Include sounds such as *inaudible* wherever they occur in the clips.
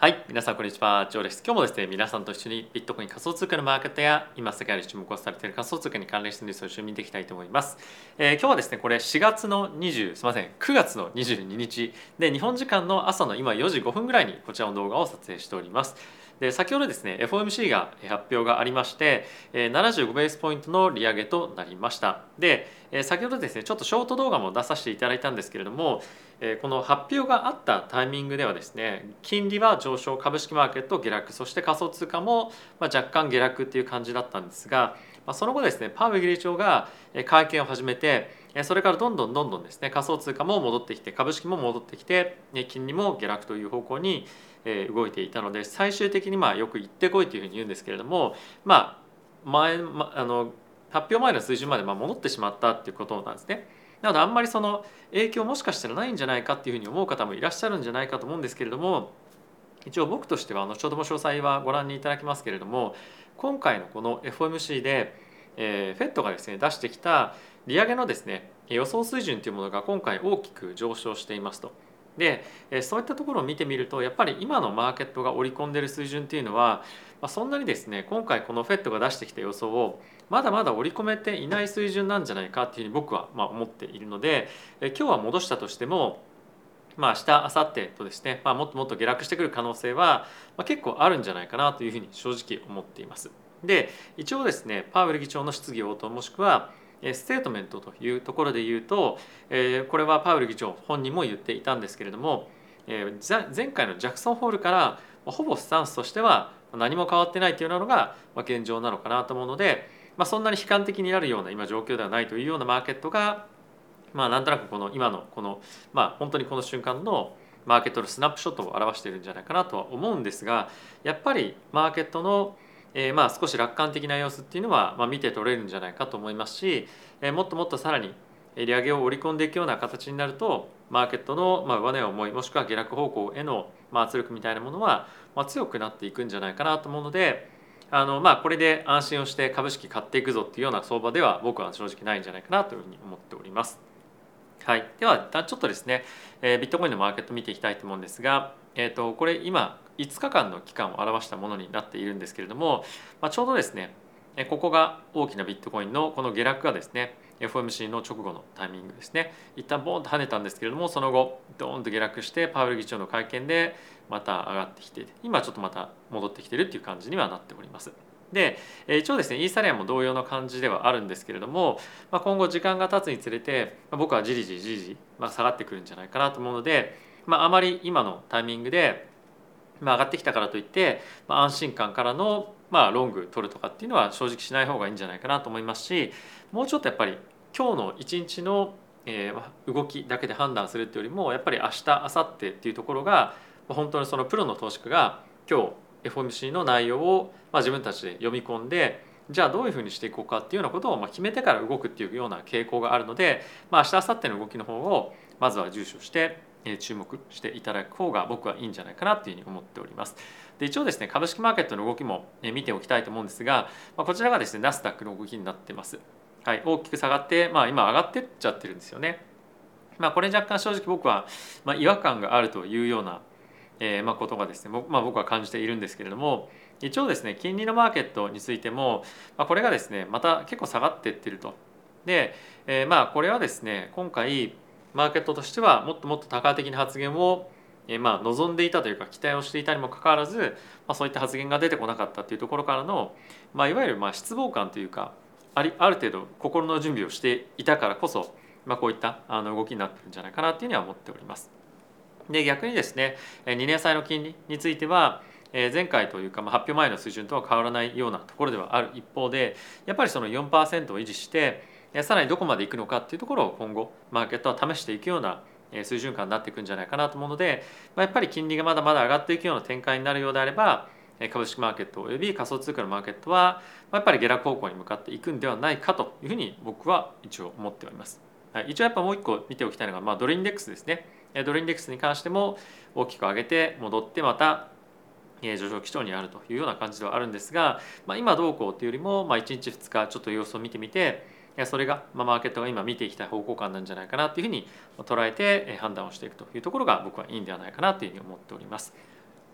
はい、皆さんこんにちは、ジョーです。今日もですね、皆さんと一緒にビットコイン仮想通貨のマーケットや今世界で注目をされている仮想通貨に関連したニュースを一緒に見ていきたいと思います。えー、今日はですね、これ4月の20、すみません、9月の22日で日本時間の朝の今4時5分ぐらいにこちらの動画を撮影しております。で先ほどですね FOMC が発表がありまして75ベースポイントの利上げとなりました。で先ほどですねちょっとショート動画も出させていただいたんですけれどもこの発表があったタイミングではですね金利は上昇株式マーケット下落そして仮想通貨も若干下落っていう感じだったんですがその後ですねパウエル議長が会見を始めてそれからどんどんどんどんですね仮想通貨も戻ってきて株式も戻ってきて金利も下落という方向に動いていたので最終的にまあよく行ってこいというふうに言うんですけれどもまあ前、ま、あの発表前の水準までま戻ってしまったっていうことなんですね。なのであんまりその影響もしかしたらないんじゃないかっていうふうに思う方もいらっしゃるんじゃないかと思うんですけれども一応僕としては後ほども詳細はご覧にいただきますけれども今回のこの FOMC で、えー、FED がですね出してきた利上げのですね予想水準というものが今回大きく上昇していますと。でそういったところを見てみるとやっぱり今のマーケットが織り込んでる水準っていうのはまそんなにですね今回この FED が出してきた予想をまだまだ織り込めていない水準なんじゃないかっていうふうに僕はま思っているので今日は戻したとしてもまあ明日明後日とですね、まあ、もっともっと下落してくる可能性はま結構あるんじゃないかなというふうに正直思っています。で一応ですねパウエル議長の質疑応答もしくはステートメントというところで言うとこれはパウエル議長本人も言っていたんですけれども前回のジャクソンホールからほぼスタンスとしては何も変わってないというのが現状なのかなと思うので、まあ、そんなに悲観的になるような今状況ではないというようなマーケットが、まあ、なんとなくこの今のこの、まあ、本当にこの瞬間のマーケットのスナップショットを表しているんじゃないかなとは思うんですがやっぱりマーケットのえー、まあ少し楽観的な様子っていうのは、まあ、見て取れるんじゃないかと思いますし、えー、もっともっとさらに利上げを織り込んでいくような形になるとマーケットのまあ上値を重いもしくは下落方向へのまあ圧力みたいなものはまあ強くなっていくんじゃないかなと思うのであのまあこれで安心をして株式買っていくぞっていうような相場では僕は正直ないんじゃないかなというふうに思っております。はい、では一旦ちょっとですね、えー、ビットコインのマーケット見ていきたいと思うんですが、えー、とこれ今5日間の期間を表したものになっているんですけれども、まあ、ちょうどですねここが大きなビットコインのこの下落がですね FOMC の直後のタイミングですね一旦ボーンと跳ねたんですけれどもその後ドーンと下落してパウエル議長の会見でまた上がってきて今ちょっとまた戻ってきてるっていう感じにはなっております。で一応ですねイーサリアムも同様の感じではあるんですけれども、まあ、今後時間が経つにつれて、まあ、僕はじりじりじりじり、まあ、下がってくるんじゃないかなと思うので、まあ、あまり今のタイミングでまあ、上がってきたからといって、まあ、安心感からの、まあ、ロング取るとかっていうのは正直しない方がいいんじゃないかなと思いますしもうちょっとやっぱり今日の一日の、えー、動きだけで判断するっていうよりもやっぱり明日明後日っていうところが本当にそのプロの投資家が今日 FOMC の内容を、まあ、自分たちで読み込んでじゃあどういうふうにしていこうかっていうようなことをまあ決めてから動くっていうような傾向があるので、まあ、明日明後日の動きの方をまずは重視して注目していただく方が僕はいいんじゃないかなというふうに思っております。で一応ですね株式マーケットの動きも見ておきたいと思うんですが、まあ、こちらがですねナスダックの動きになってます。はい、大きく下がって、まあ、今上がってっちゃってるんですよね。まあ、これ若干正直僕は、まあ、違和感があるというような、えー、まあことがですね、まあ、僕は感じているんですけれども一応ですね金利のマーケットについても、まあ、これがですねまた結構下がってってると。で、えー、まあこれはですね今回マーケットとしてはもっともっと多角的な発言をまあ望んでいたというか期待をしていたにもかかわらず、まあ、そういった発言が出てこなかったというところからの、まあ、いわゆるまあ失望感というかありある程度心の準備をしていたからこそ、まあ、こういったあの動きになってるんじゃないかなというふうには思っております。で逆にですね2年債の金利については前回というか、まあ、発表前の水準とは変わらないようなところではある一方でやっぱりその4%を維持してさらにどこまでいくのかっていうところを今後マーケットは試していくような水準感になっていくんじゃないかなと思うので、まあ、やっぱり金利がまだまだ上がっていくような展開になるようであれば株式マーケットおよび仮想通貨のマーケットはやっぱり下落方向に向かっていくんではないかというふうに僕は一応思っております。一応やっぱもう一個見ておきたいのが、まあ、ドルインデックスですね。ドルインデックスに関しても大きく上げて戻ってまた上昇基調にあるというような感じではあるんですが、まあ、今どうこうというよりも、まあ、1日2日ちょっと様子を見てみてそれがマーケットが今見ていきたい方向感なんじゃないかなというふうに捉えて判断をしていくというところが僕はいいんではないかなというふうに思っております。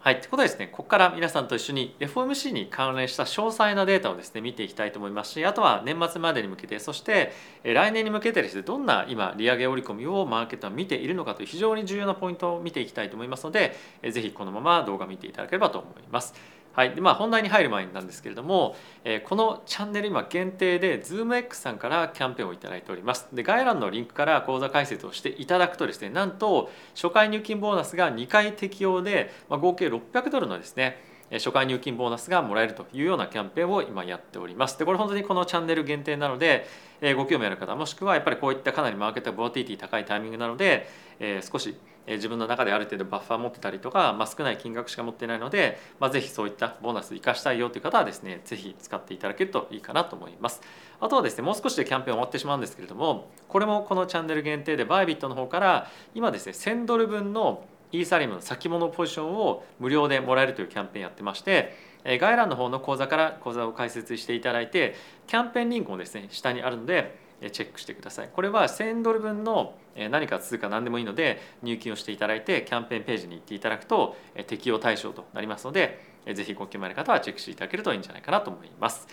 はい、ということでですね、ここから皆さんと一緒に FOMC に関連した詳細なデータをですね、見ていきたいと思いますし、あとは年末までに向けて、そして来年に向けてですね、どんな今、利上げ織り込みをマーケットは見ているのかという非常に重要なポイントを見ていきたいと思いますので、ぜひこのまま動画見ていただければと思います。はい。でまあ、本題に入る前なんですけれども、えー、このチャンネル今限定で ZoomX さんからキャンペーンを頂いております。で概要欄のリンクから講座開設をしていただくとですねなんと初回入金ボーナスが2回適用で、まあ、合計600ドルのですね初回入金ボーナスがもらえるというようなキャンペーンを今やっております。でこれ本当にこのチャンネル限定なのでえご興味ある方もしくはやっぱりこういったかなりマーケットボラティティ高いタイミングなのでえ少し自分の中である程度バッファー持ってたりとか、まあ、少ない金額しか持ってないので、まあ、ぜひそういったボーナス生かしたいよという方はですねぜひ使っていただけるといいかなと思いますあとはですねもう少しでキャンペーン終わってしまうんですけれどもこれもこのチャンネル限定でバイビットの方から今ですね1000ドル分のイーサリアムの先物ポジションを無料でもらえるというキャンペーンやってまして概要欄の方の口座から口座を開設していただいてキャンペーンリンクもですね下にあるのでチェックしてください。これは1000ドル分の何か通貨何でもいいので入金をしていただいてキャンペーンページに行っていただくと適用対象となりますのでぜひご興味ある方はチェックしていただけるといいんじゃないかなと思います。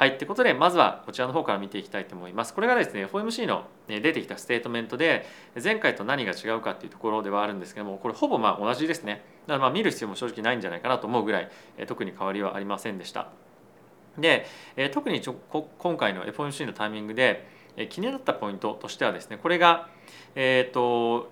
はい、ということでまずはこちらの方から見ていきたいと思います。これがですね FOMC の出てきたステートメントで前回と何が違うかっていうところではあるんですけどもこれほぼまあ同じですね。だからまあ見る必要も正直ないんじゃないかなと思うぐらい特に変わりはありませんでした。で特にちょ今回の FOMC のタイミングで気になったポイントとしてはですねこれが、えーと、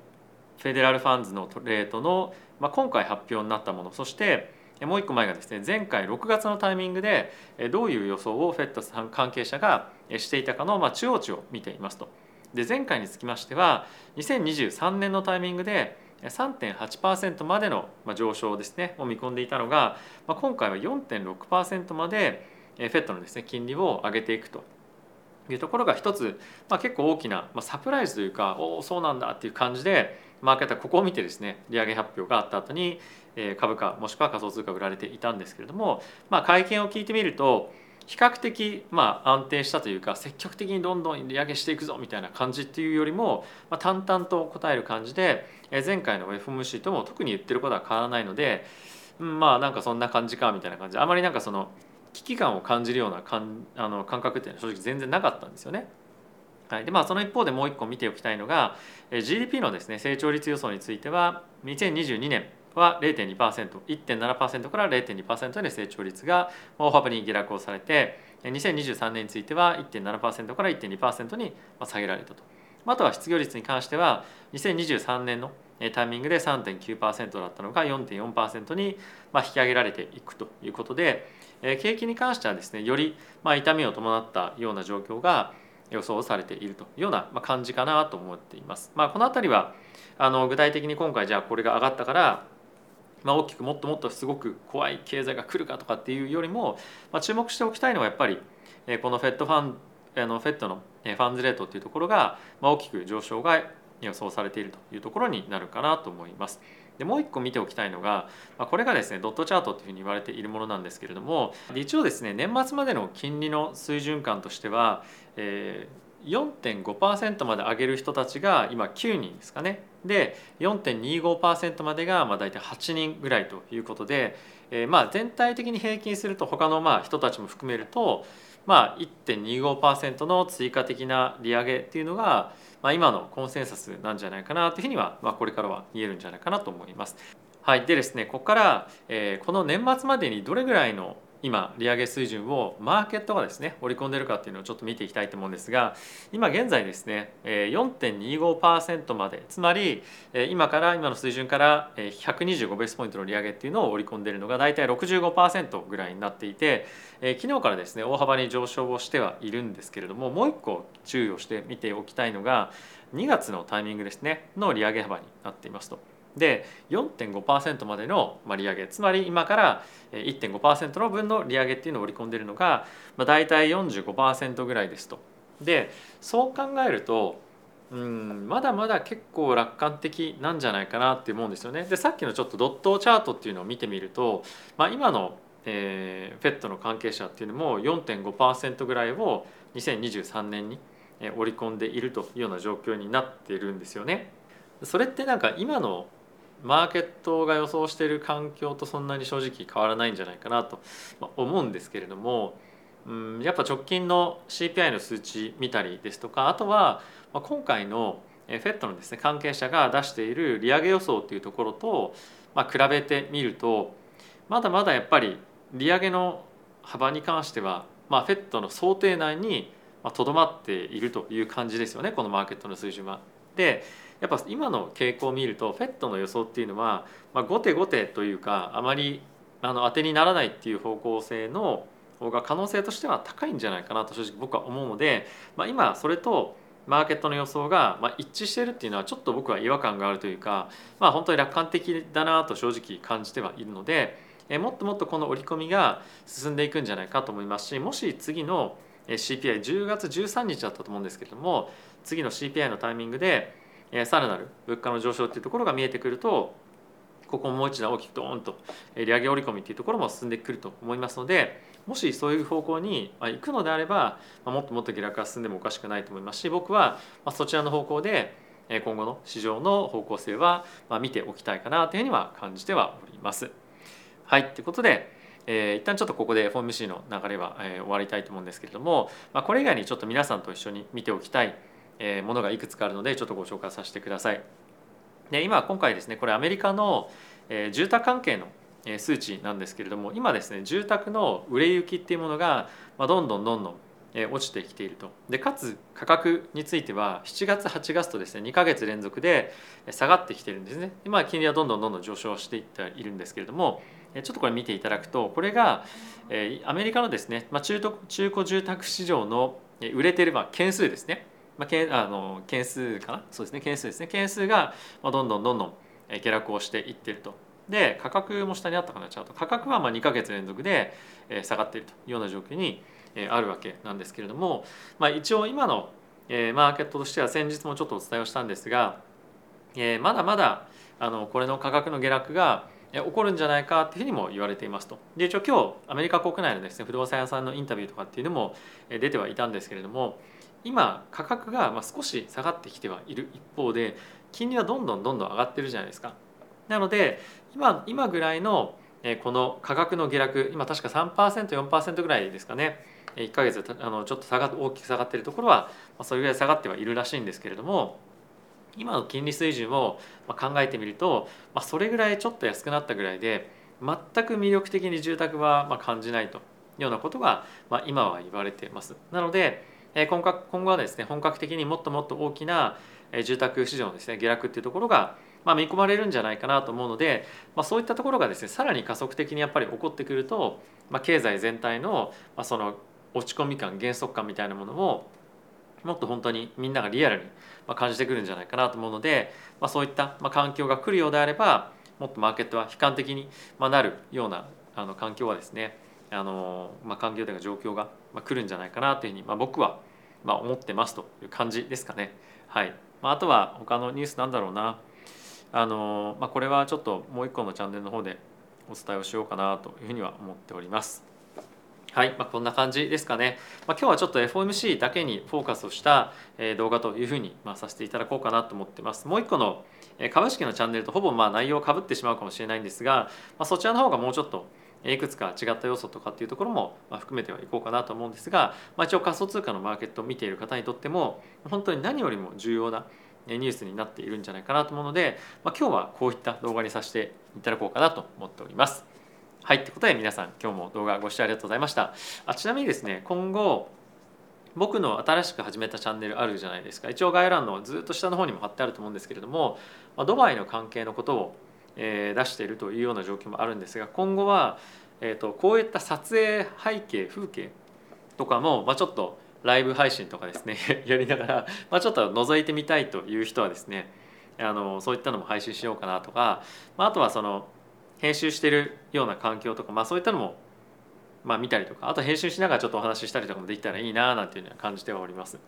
フェデラルファンズのレートの、まあ、今回発表になったものそしてもう一個前がですね前回6月のタイミングでどういう予想をフェット関係者がしていたかの、まあ、中央値を見ていますと。で前回につきましては2023年のタイミングで3.8%までの上昇ですねを見込んでいたのが、まあ、今回は4.6%までフェットのですね金利を上げていくというところが一つ、まあ、結構大きな、まあ、サプライズというかおおそうなんだっていう感じでマーケットはここを見てですね利上げ発表があった後に株価もしくは仮想通貨売られていたんですけれども、まあ、会見を聞いてみると比較的まあ安定したというか積極的にどんどん利上げしていくぞみたいな感じっていうよりも、まあ、淡々と答える感じで前回の FMC とも特に言ってることは変わらないのでうんまあなんかそんな感じかみたいな感じ。あまりなんかその危機感を感じるような感あの感覚っていうのは正直全然なかったんですよね。はい、でまあその一方でもう一個見ておきたいのが GDP のですね成長率予想については2022年は 0.2%1.7% から0.2%で成長率が大幅に下落をされて2023年については1.7%から1.2%に下げられたと。あとは失業率に関しては2023年のタイミングで3.9%だったのが4.4%に引き上げられていくということで景気に関してはですねよりま痛みを伴ったような状況が予想されているというような感じかなと思っています。まあ、この辺りはあの具体的に今回じゃあこれが上がったからまあ、大きくもっともっとすごく怖い経済が来るかとかっていうよりも、まあ、注目しておきたいのはやっぱりこのフェットファンあのフェットのファンズレートっていうところが大きく上昇が予想されているというところになるかなと思います。でもう一個見ておきたいのがまこれがですねドットチャートというふうに言われているものなんですけれども一応ですね年末までの金利の水準感としては、えー、4.5%まで上げる人たちが今9人ですかね。で4.25%までがまあ大体8人ぐらいということで、えー、まあ全体的に平均すると他のまあ人たちも含めるとまあ1.25%の追加的な利上げっていうのがままあ、今のコンセンサスなんじゃないかなというふうには、まあ、これからは言えるんじゃないかなと思います。はい、でですねここから、えー、この年末までにどれぐらいの今利上げ水準をマーケットがですね織り込んでるかっていうのをちょっと見ていきたいと思うんですが今現在ですね4.25%までつまり今から今の水準から125ベースポイントの利上げっていうのを織り込んでいるのが大体65%ぐらいになっていて昨日からですね大幅に上昇をしてはいるんですけれどももう一個注意をして見ておきたいのが2月のタイミングですねの利上げ幅になっていますと。で4.5%までの利上げつまり今から1.5%の分の利上げっていうのを織り込んでるのが、まあ、大体45%ぐらいですと。でそう考えるとうんまだまだ結構楽観的なんじゃないかなって思うんですよね。でさっきのちょっとドットチャートっていうのを見てみると、まあ、今の、えー、フェットの関係者っていうのも4.5%ぐらいを2023年に織り込んでいるというような状況になっているんですよね。それってなんか今のマーケットが予想している環境とそんなに正直変わらないんじゃないかなと思うんですけれども、うん、やっぱ直近の CPI の数値見たりですとかあとは今回の FED のですね関係者が出している利上げ予想というところと、まあ、比べてみるとまだまだやっぱり利上げの幅に関しては、まあ、FED の想定内にとどまっているという感じですよねこのマーケットの水準は。でやっぱ今の傾向を見ると FED の予想っていうのは、まあ、後手後手というかあまりあの当てにならないっていう方向性の方が可能性としては高いんじゃないかなと正直僕は思うので、まあ、今それとマーケットの予想がま一致しているっていうのはちょっと僕は違和感があるというか、まあ、本当に楽観的だなと正直感じてはいるのでもっともっとこの織り込みが進んでいくんじゃないかと思いますしもし次の CPI10 月13日だったと思うんですけれども次の CPI のタイミングでさらなる物価の上昇っていうところが見えてくるとここもう一度大きくドーンと利上げ織り込みっていうところも進んでくると思いますのでもしそういう方向に行くのであればもっともっと下落が進んでもおかしくないと思いますし僕はそちらの方向で今後の市場の方向性は見ておきたいかなというふうには感じてはおります。はいということでえー、一旦ちょっとここで FOMC の流れは、えー、終わりたいと思うんですけれども、まあ、これ以外にちょっと皆さんと一緒に見ておきたい、えー、ものがいくつかあるのでちょっとご紹介させてください。で今今回ですねこれアメリカの、えー、住宅関係の数値なんですけれども今ですね住宅の売れ行きっていうものが、まあ、どんどんどんどん落ちてきていると。でかつ価格については7月8月とですね2か月連続で下がってきてるんですね。今金利はどんどんどんどん上昇していっているんですけれどもちょっとこれ見ていただくとこれがアメリカのですね、まあ、中中古住宅市場の売れてる、まあ、件数ですね、まあ、けあの件数かな？そうですね。件数ですね。件数がどんどんどんどん下落をしていってると。で価格も下にあったかなチャート。価格はまあ2か月連続で下がっているというような状況にあるわけなんですけれども、まあ、一応今のマーケットとしては先日もちょっとお伝えをしたんですがまだまだあのこれの価格の下落が起こるんじゃないかっていうふうにも言われていますと。で一応今日アメリカ国内のですね不動産屋さんのインタビューとかっていうのも出てはいたんですけれども今価格がま少し下がってきてはいる一方で金利はどんどんどんどん上がってるじゃないですか。なので今今ぐらいのこの価格の下落今確か 3%4% ぐらいですかね1か月あのちょっと下が大きく下がってるところはそれぐらい下がってはいるらしいんですけれども今の金利水準を考えてみるとそれぐらいちょっと安くなったぐらいで全く魅力的に住宅は感じないというようなことが今は言われてます。なので今後はですね本格的にもっともっと大きな住宅市場のですね下落っていうところがま、見込まれるんじゃないかなと思うので、ま、そういったところがですねさらに加速的にやっぱり起こってくると、ま、経済全体の,、まその落ち込み感減速感みたいなものももっと本当にみんながリアルに感じてくるんじゃないかなと思うので、ま、そういった環境が来るようであればもっとマーケットは悲観的になるようなあの環境はですねあの、まあ、環境というか状況が来るんじゃないかなというふうに、まあ、僕はまあ思ってますという感じですかね。はいまあ、あとは他のニュースなんだろうなあの、まあ、これはちょっともう一個のチャンネルの方でお伝えをしようかなというふうには思っております。はい、まあ、こんな感じですかね。まあ、今日はちょっと FOMC だけにフォーカスをした動画というふうにまあさせていただこうかなと思ってます。もう一個の株式のチャンネルとほぼまあ内容をかぶってしまうかもしれないんですが、まあ、そちらの方がもうちょっといくつか違った要素とかっていうところも含めてはいこうかなと思うんですが、まあ、一応仮想通貨のマーケットを見ている方にとっても本当に何よりも重要なニュースになっているんじゃないかなと思うので、まあ、今日はこういった動画にさせていただこうかなと思っております。はい、ってことで皆さん今日も動画ご視聴ありがとうございました。あちなみにですね今後僕の新しく始めたチャンネルあるじゃないですか一応概要欄のずっと下の方にも貼ってあると思うんですけれども、まあ、ドバイの関係のことを、え、出しているというような状況もあるんですが今後は、えーと、こういった撮影背景風景とかも、まあ、ちょっとライブ配信とかですね *laughs* やりながら、まあ、ちょっと覗いてみたいという人はですねあのそういったのも配信しようかなとか、まあ、あとはその編集してるような環境とか、まあ、そういったのも、まあ、見たりとかあと編集しながらちょっとお話ししたりとかもできたらいいななんていうのは感じてはおります。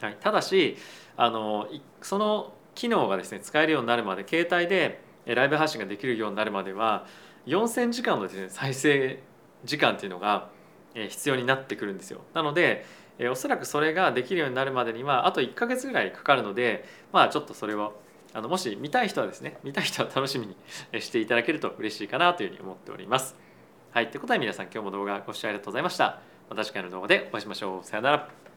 はい、ただしあのその機能がですね使えるようになるまで携帯でライブ配信ができるようになるまでは4,000時間のです、ね、再生時間っていうのが必要になってくるんですよ。なのでおそらくそれができるようになるまでにはあと1ヶ月ぐらいかかるのでまあちょっとそれをあのもし見たい人はですね見たい人は楽しみにしていただけると嬉しいかなというふうに思っております。はいということで皆さん今日も動画ご視聴ありがとうございました。また次回の動画でお会いしましょう。さよなら。